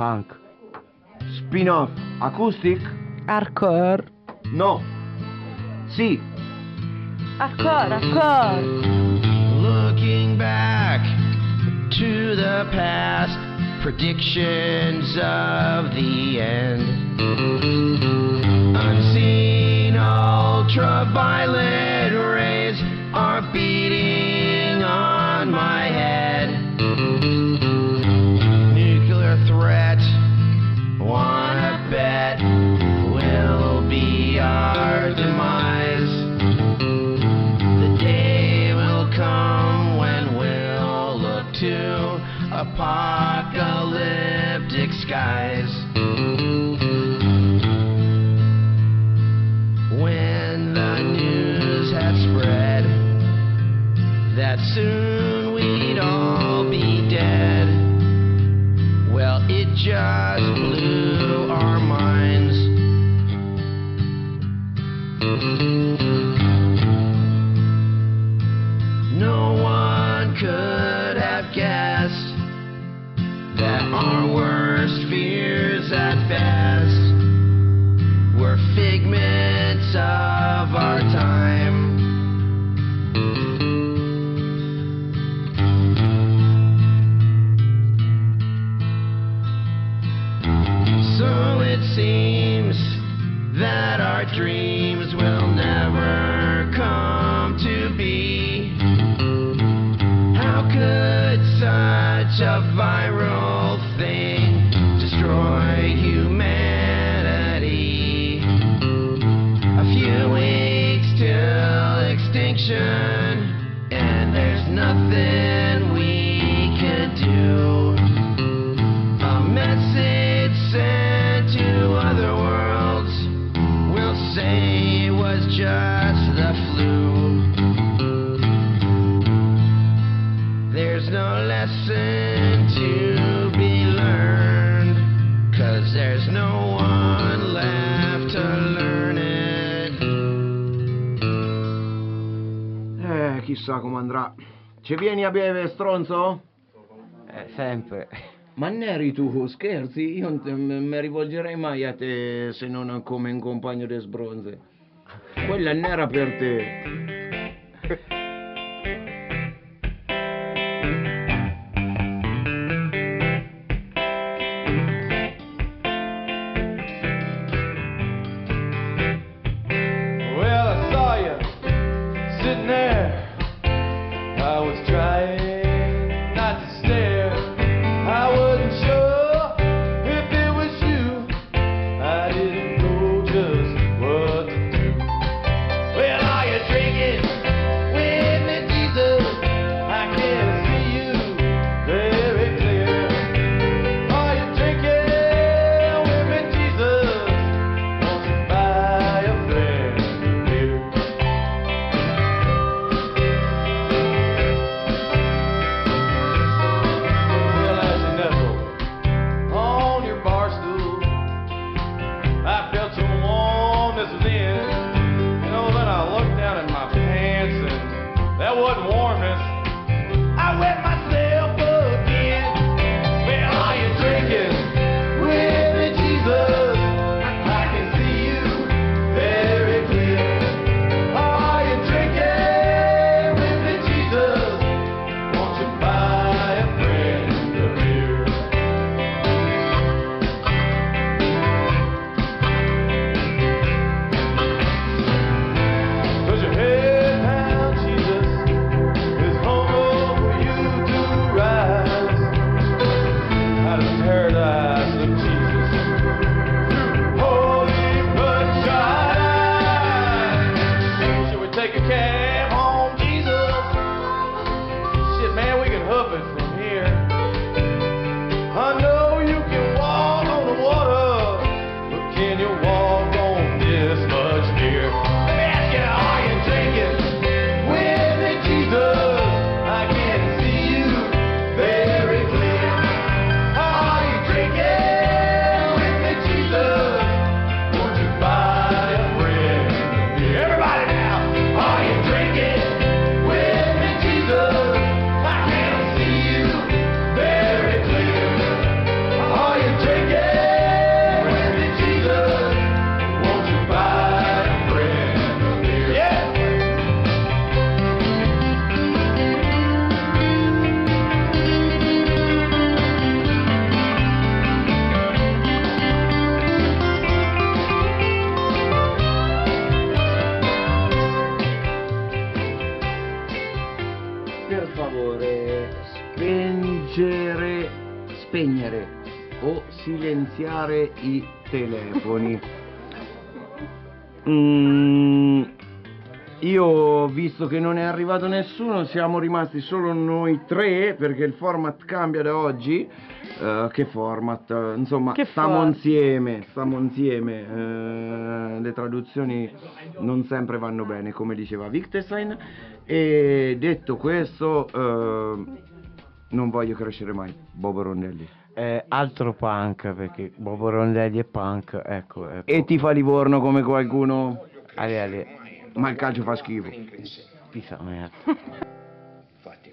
Punk, Spin-off. Acoustic. Hardcore. No. Sì. Hardcore, hardcore. Looking back to the past, predictions of the end. Unseen ultraviolet. chissà come andrà. Ci vieni a bere, stronzo? Eh, sempre. Ma neri tu, scherzi? Io non mi rivolgerei mai a te se non come un compagno di sbronze. Quella nera per te. Mm, io, visto che non è arrivato nessuno, siamo rimasti solo noi tre perché il format cambia da oggi. Eh, che format? Insomma, Che stiamo insieme, stiamo insieme. eh, le traduzioni non sempre vanno bene, come diceva Wittgenstein. E detto questo, eh, non voglio crescere mai. Bobo Rondelli. Eh, altro punk, perché Bobo Rondelli è punk, ecco. ecco. E ti fa Livorno come qualcuno, Ale, ale, ma il calcio fa schifo. pisa merda. Infatti.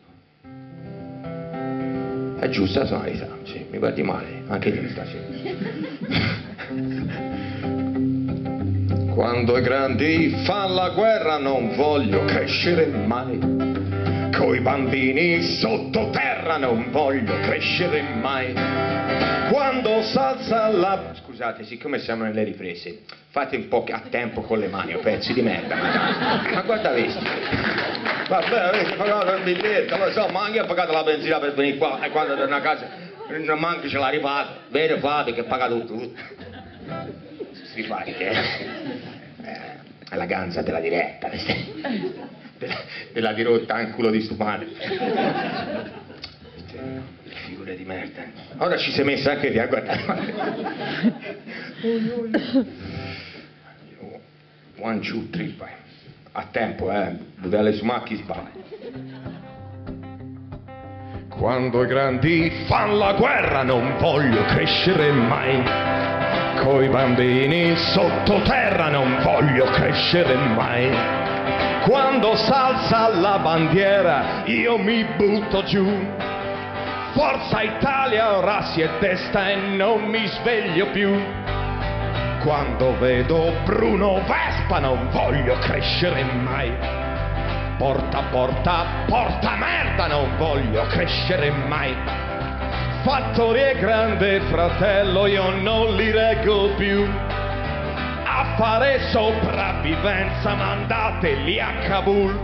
È giusta la tonalità, sì, mi guardi male, anche di stasera. Quando i grandi fanno la guerra non voglio crescere mai. Coi bambini sottoterra non voglio crescere mai. Quando s'alza la... Scusate, siccome siamo nelle riprese, fate un po' a tempo con le mani, o pezzi di merda. Ma, ma guarda questi. Vabbè, avete pagato il biglietto, lo so, ma anche ho pagato la benzina per venire qua e quando torno a casa non manco ce l'ha rifatto. Bene fate che paga tutto. Si fa che eh, è la ganza della diretta, della, della dirotta in culo di stupane. Figure di merda. Ora ci sei messa anche te a guardare. One, two, three, vai. A tempo, eh. Budelle su macchi sbaglia. Quando i grandi fanno la guerra non voglio crescere mai. Coi bambini sottoterra non voglio crescere mai. Quando s'alza la bandiera io mi butto giù. Forza Italia ora si è testa e non mi sveglio più. Quando vedo Bruno Vespa non voglio crescere mai. Porta, porta, porta merda non voglio crescere mai. Fattori e grande fratello io non li reggo più. Fare sopravvivenza mandateli a Kabul.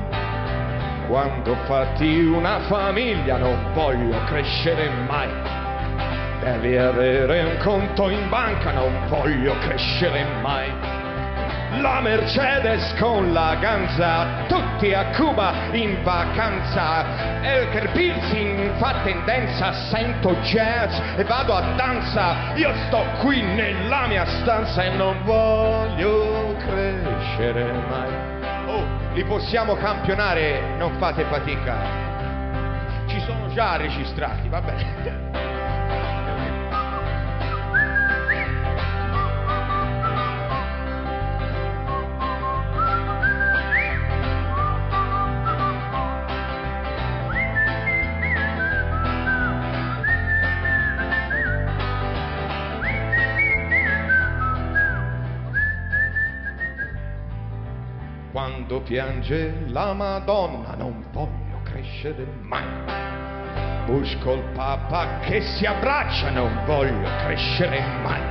Quando fatti una famiglia non voglio crescere mai. Devi avere un conto in banca, non voglio crescere mai. La Mercedes con la ganza, tutti a Cuba in vacanza. E il piercing fa tendenza, sento jazz e vado a danza. Io sto qui nella mia stanza e non voglio crescere mai. Oh, li possiamo campionare, non fate fatica. Ci sono già registrati, va bene. Quando piange la Madonna non voglio crescere mai. Bush col Papa che si abbraccia non voglio crescere mai.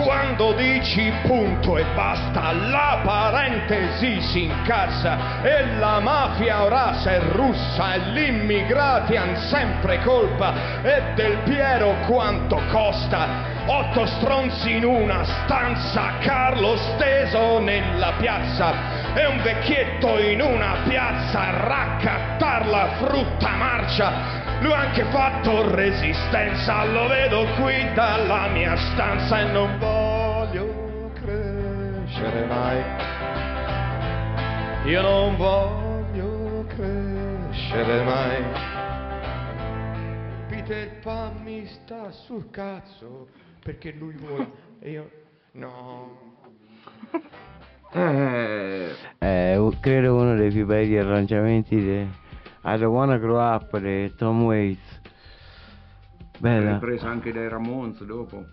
Quando dici punto e basta, la parentesi si incassa e la mafia ora è russa e gli immigrati han sempre colpa e del Piero quanto costa. Otto stronzi in una stanza, Carlo steso nella piazza e un vecchietto in una piazza a raccattar la frutta marcia. Lui ha anche fatto resistenza, lo vedo qui dalla mia stanza e non voglio crescere mai. Io non voglio crescere mai. Peter Pan mi sta sul cazzo perché lui vuole e io no. Eh, Eh, credo uno dei più belli arrangiamenti di I Don't Wanna Grow Up di Tom Waits. Bella. ripresa anche dai Ramones dopo.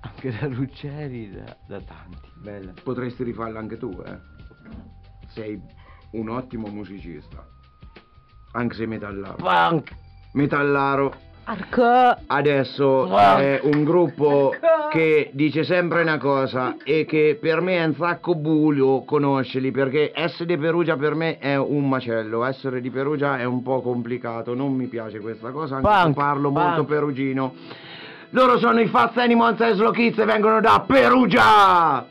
Anche da Ruggeri, da, da tanti. Bella. Potresti rifarla anche tu, eh. Sei un ottimo musicista. Anche se metallaro. Punk! Metallaro Hardcore. adesso Wow. è un gruppo che dice sempre una cosa e che per me è un sacco buio conoscerli perché essere di Perugia per me è un macello, essere di Perugia è un po' complicato, non mi piace questa cosa anche se Punk, parlo punk. molto perugino. Loro sono i Fast Animals e Slow Kids e vengono da Perugia!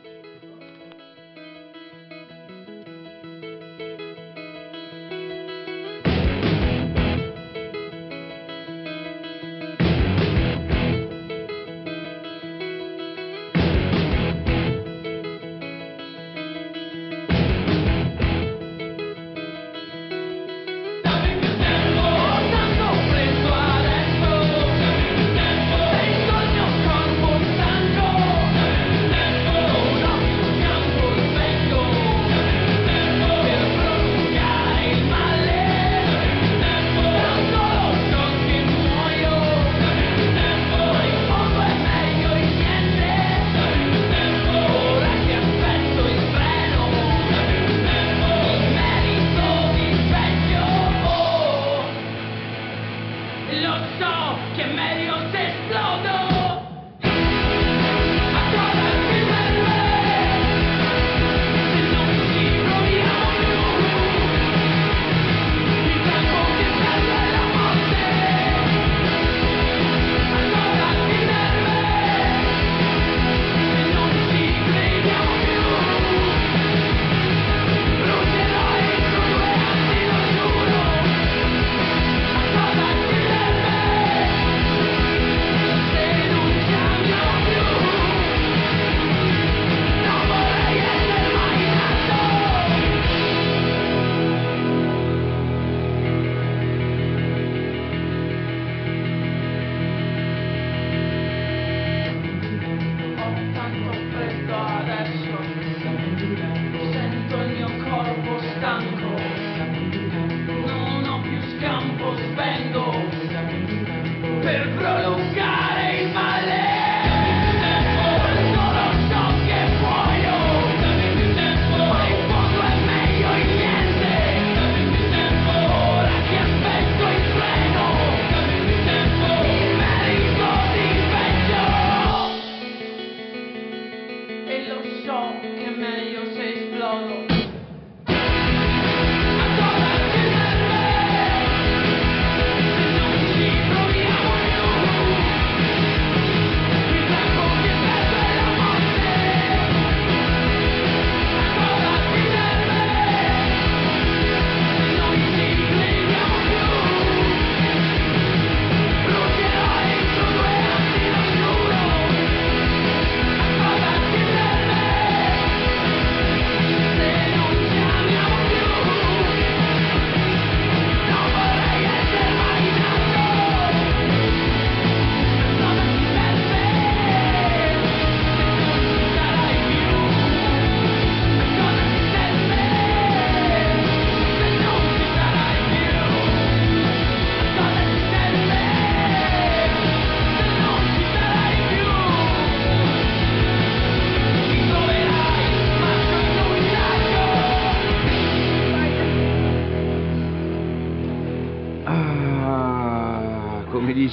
E lo so che meglio se esplodo.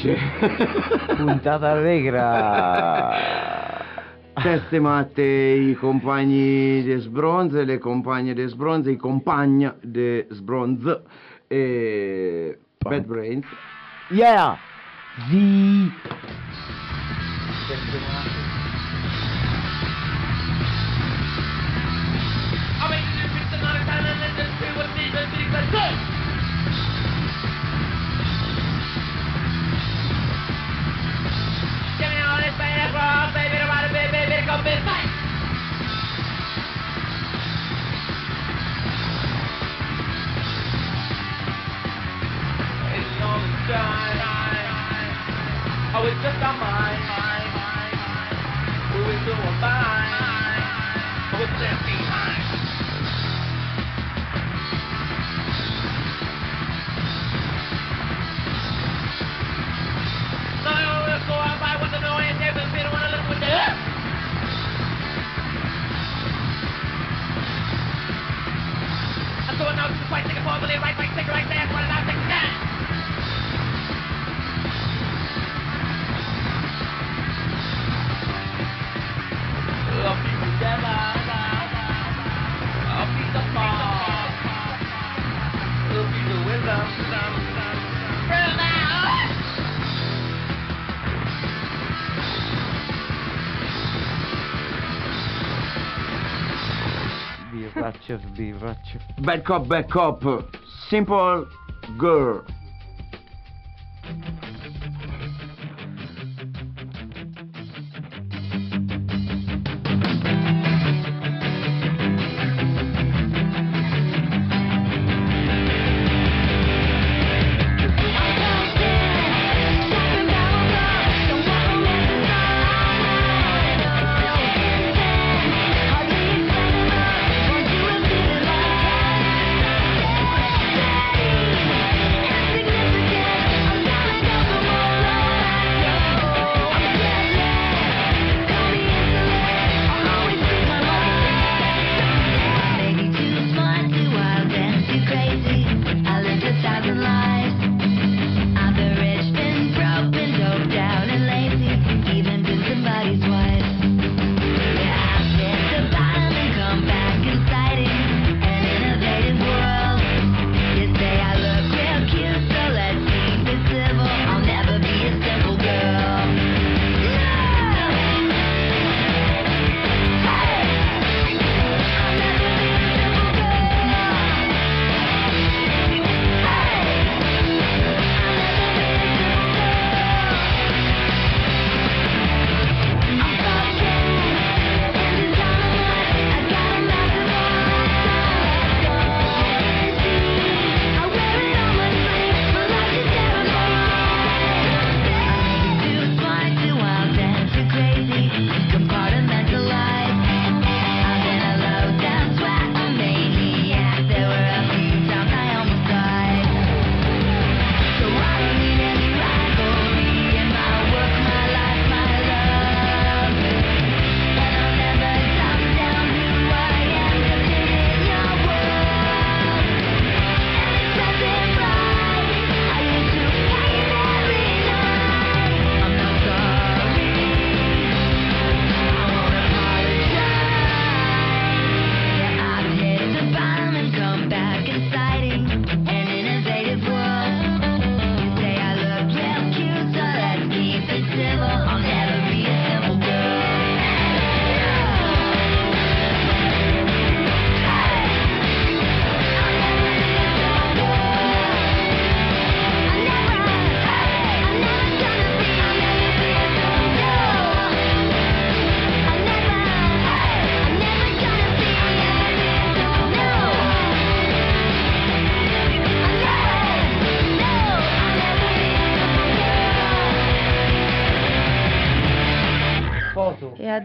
Dice Puntata allegra. Teste matte i compagni de Sbronze, le compagne de Sbronze, i compagni de Sbronze e Bad Brains. Yeah! It's all the time. Oh, it's just our mind. We're doing fine. Oh, it's empty. Going out to fight, take a believe right, right, take Ratchet. Back up, back up. Simple girl.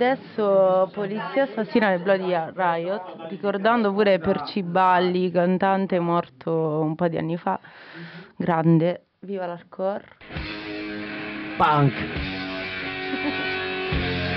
adesso polizia assassina le Bloody Riot, ricordando pure Perciballi, cantante morto un po' di anni fa. Grande, viva l'hardcore. Punk.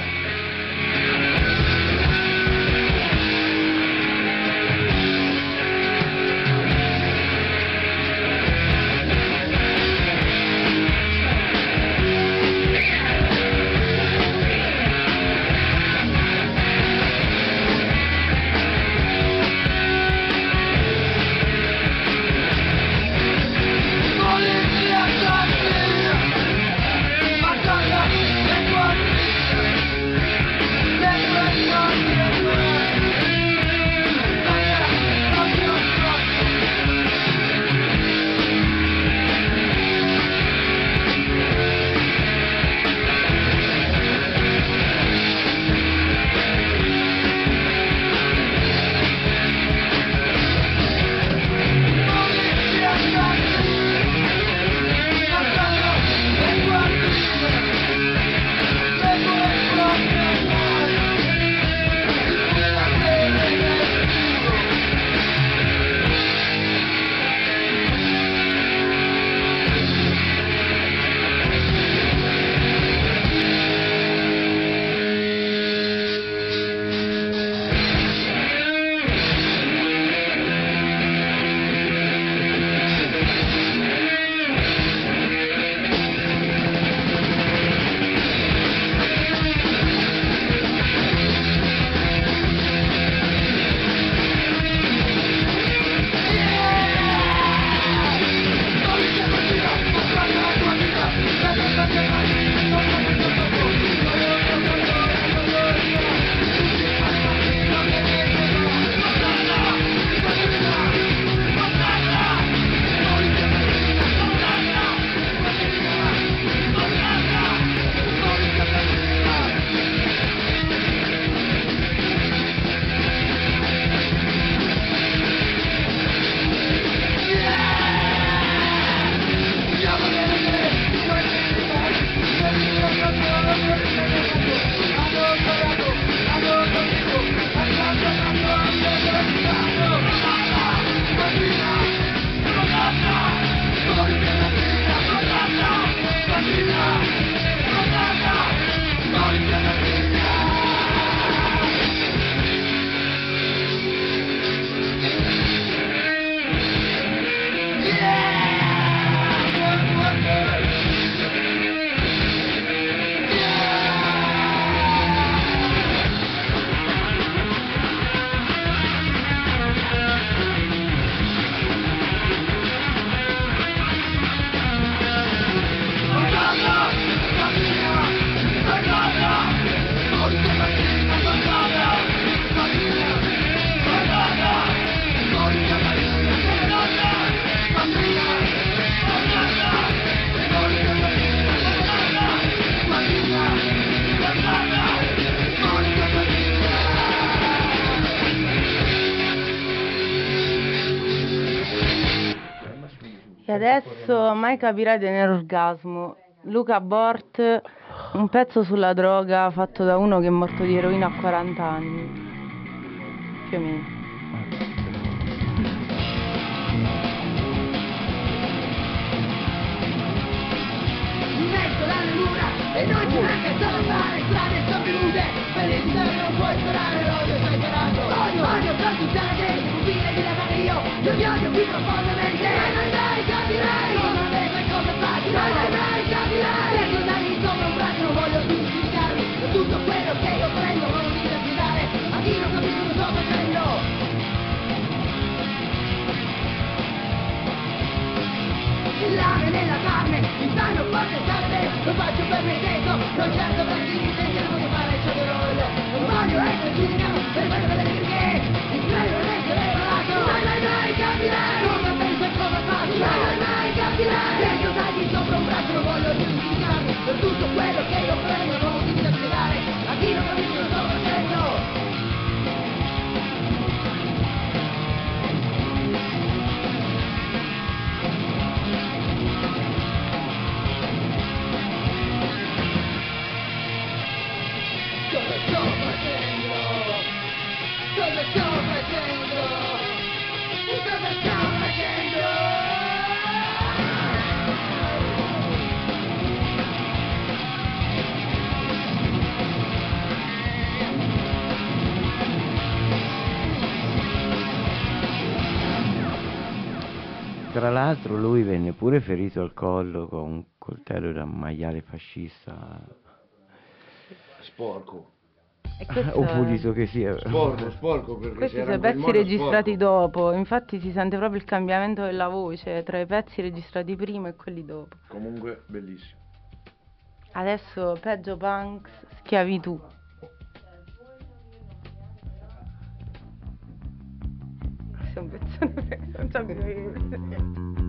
adesso mai capirai dell'orgasmo. Luca Bort, un pezzo sulla droga fatto da uno che è morto di eroina a 40 anni. Più o meno. mezzo alle mura e non c'è neanche solo fare strade sopravvenute per il non puoi sperare l'odio stai sperando odio odio per confine di lavare io. Io vi odio più profondamente. E non mai capirai come me sai come faccio non mai capirai tengo dagli sopra un braccio non voglio per tutto quello che io prendo non mi affidare a chi non capisce cosa sto facendo. Il lame nella carne, mi stanno forte salve, lo faccio per me stesso, non certo per chi mi sente non voglio fare ciò che voglio, non voglio essere giudicato per quello che devi mai capirai, come penso e come faccio, mai mai mai capirai, tengo tagli sopra un braccio, non voglio più giudicarmi, per tutto quello che io prendo Tra l'altro lui venne pure ferito al collo con un coltello da maiale fascista. Sporco. Questo Ho pulito che sia. Sporco, sporco perché Questi sono i pezzi registrati sporco. dopo, infatti si sente proprio il cambiamento della voce tra i pezzi registrati prima e quelli dopo. Comunque bellissimo. Adesso peggio punks, schiavitù. Questo è un pezzone non so come-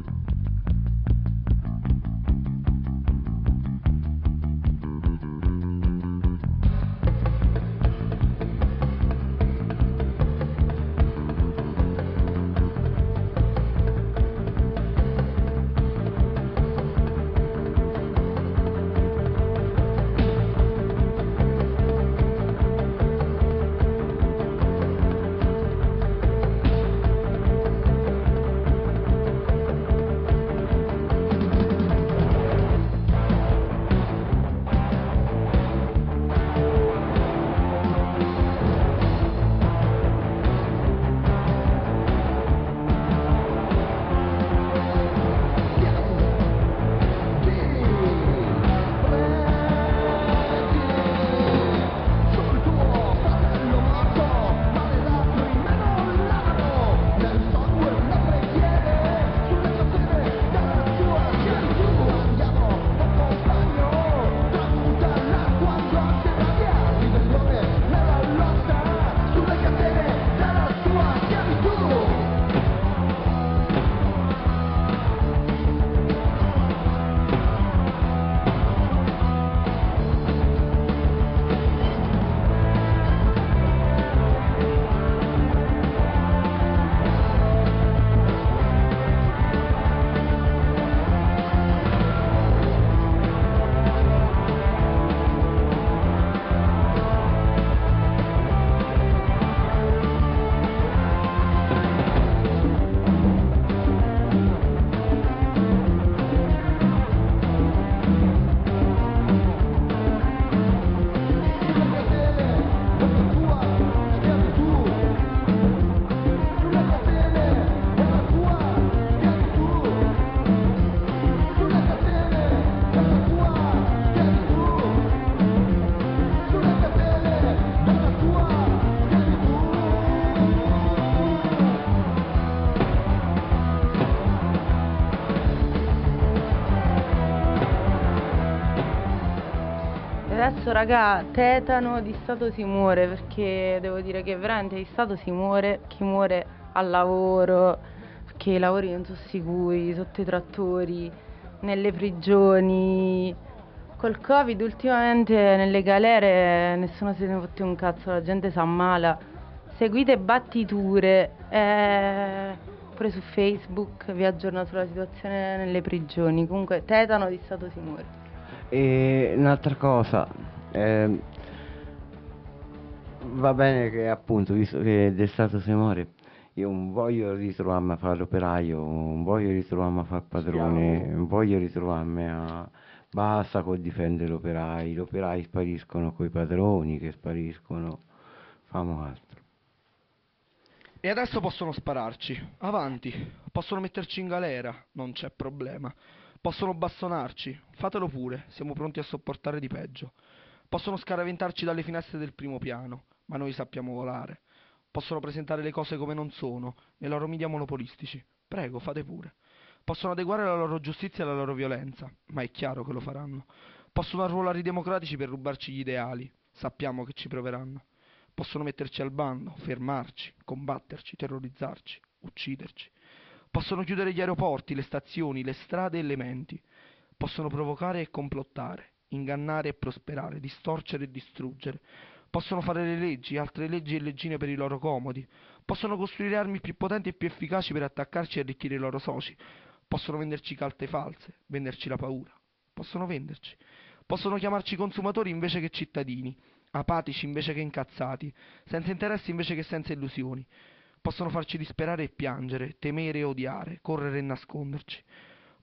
raga, tetano di Stato si muore perché devo dire che veramente di Stato si muore, chi muore al lavoro, perché i lavori non sono sicuri, sotto i trattori, nelle prigioni. Col Covid ultimamente nelle galere nessuno se ne fotte un cazzo, la gente si ammala. Seguite battiture, eh, pure su Facebook vi aggiorno sulla situazione nelle prigioni. Comunque tetano di Stato si muore. E un'altra cosa, ehm, va bene che appunto, visto che d'estate si muore, io non voglio ritrovarmi a fare l'operaio, non voglio ritrovarmi a fare padrone, non voglio ritrovarmi a... Basta con difendere gli operai, gli operai spariscono coi padroni che spariscono, famo altro. E adesso possono spararci. Avanti. Possono metterci in galera. Non c'è problema. Possono bastonarci. Fatelo pure. Siamo pronti a sopportare di peggio. Possono scaraventarci dalle finestre del primo piano. Ma noi sappiamo volare. Possono presentare le cose come non sono, nei loro media monopolistici. Prego, fate pure. Possono adeguare la loro giustizia alla loro violenza, ma è chiaro che lo faranno. Possono arruolare i democratici per rubarci gli ideali. Sappiamo che ci proveranno. Possono metterci al bando, fermarci, combatterci, terrorizzarci, ucciderci. Possono chiudere gli aeroporti, le stazioni, le strade e le menti. Possono provocare e complottare, ingannare e prosperare, distorcere e distruggere. Possono fare le leggi, altre leggi e leggine per i loro comodi. Possono costruire armi più potenti e più efficaci per attaccarci e arricchire i loro soci. Possono venderci carte false, venderci la paura. Possono venderci. Possono chiamarci consumatori invece che cittadini, apatici invece che incazzati, senza interessi invece che senza illusioni. Possono farci disperare e piangere, temere e odiare, correre e nasconderci.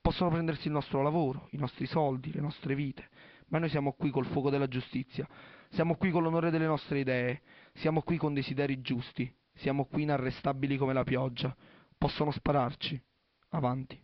Possono prendersi il nostro lavoro, i nostri soldi, le nostre vite, ma noi siamo qui col fuoco della giustizia, siamo qui con l'onore delle nostre idee, siamo qui con desideri giusti, siamo qui inarrestabili come la pioggia. Possono spararci. Avanti.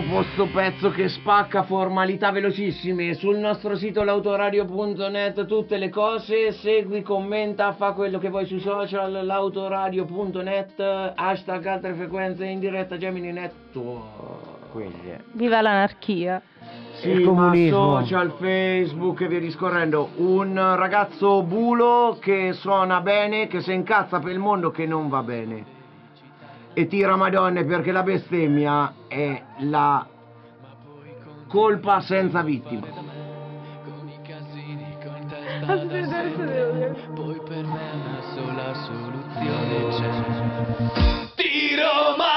Dopo sto pezzo che spacca formalità velocissime sul nostro sito l'autoradio.net tutte le cose, segui, commenta, fa quello che vuoi sui social, l'autoradio.net, hashtag altre frequenze in diretta Gemini Network. Quindi, Viva l'anarchia. Sì, Il ma comunismo. social, Facebook e via discorrendo. Un ragazzo bulo che suona bene, che si incazza per il mondo che non va bene. E tira madonne perché la bestemmia è la colpa senza vittima. Poi per me una sola soluzione c'è. Di Roma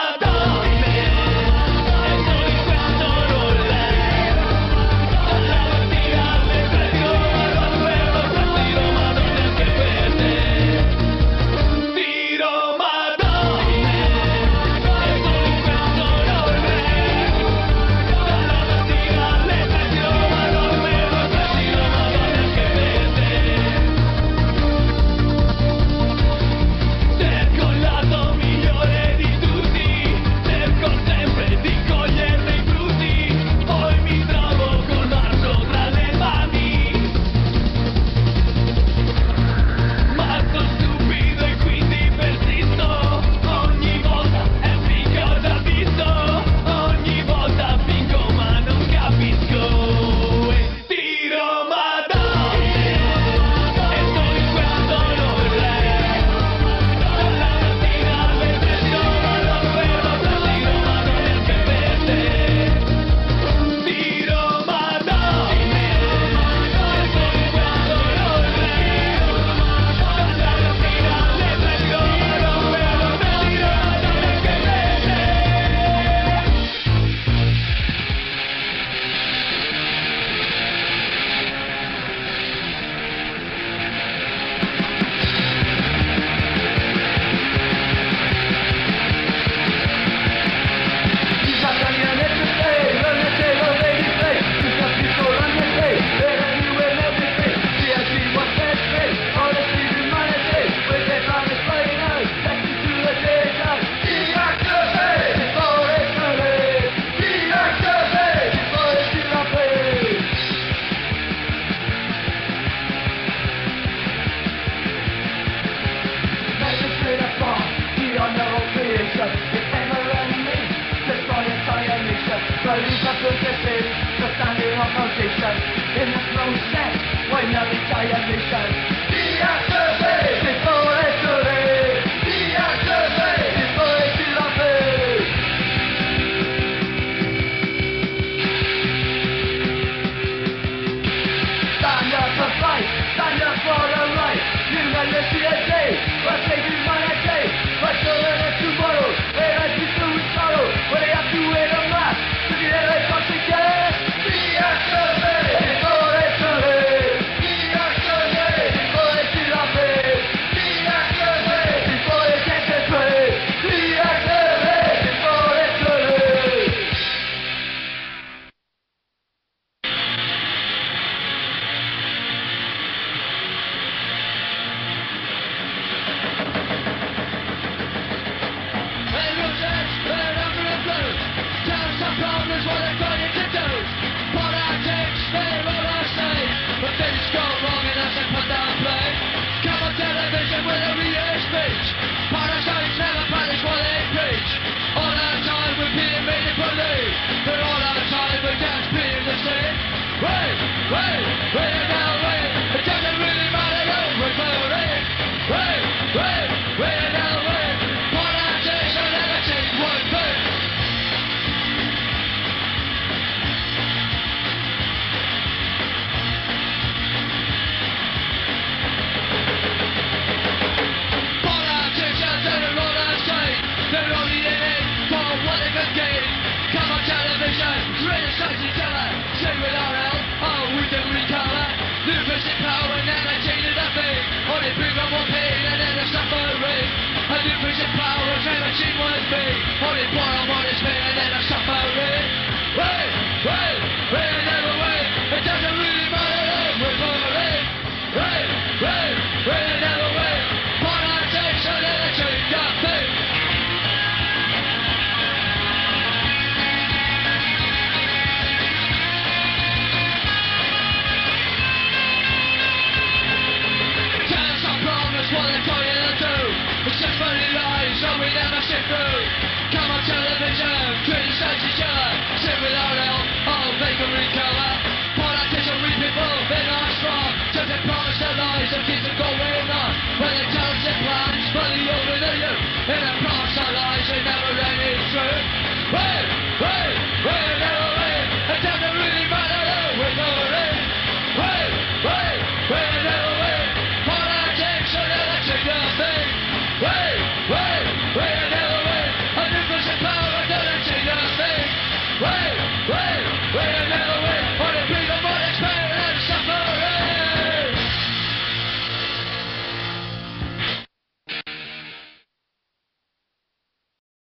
Hooded wild miners, man, and a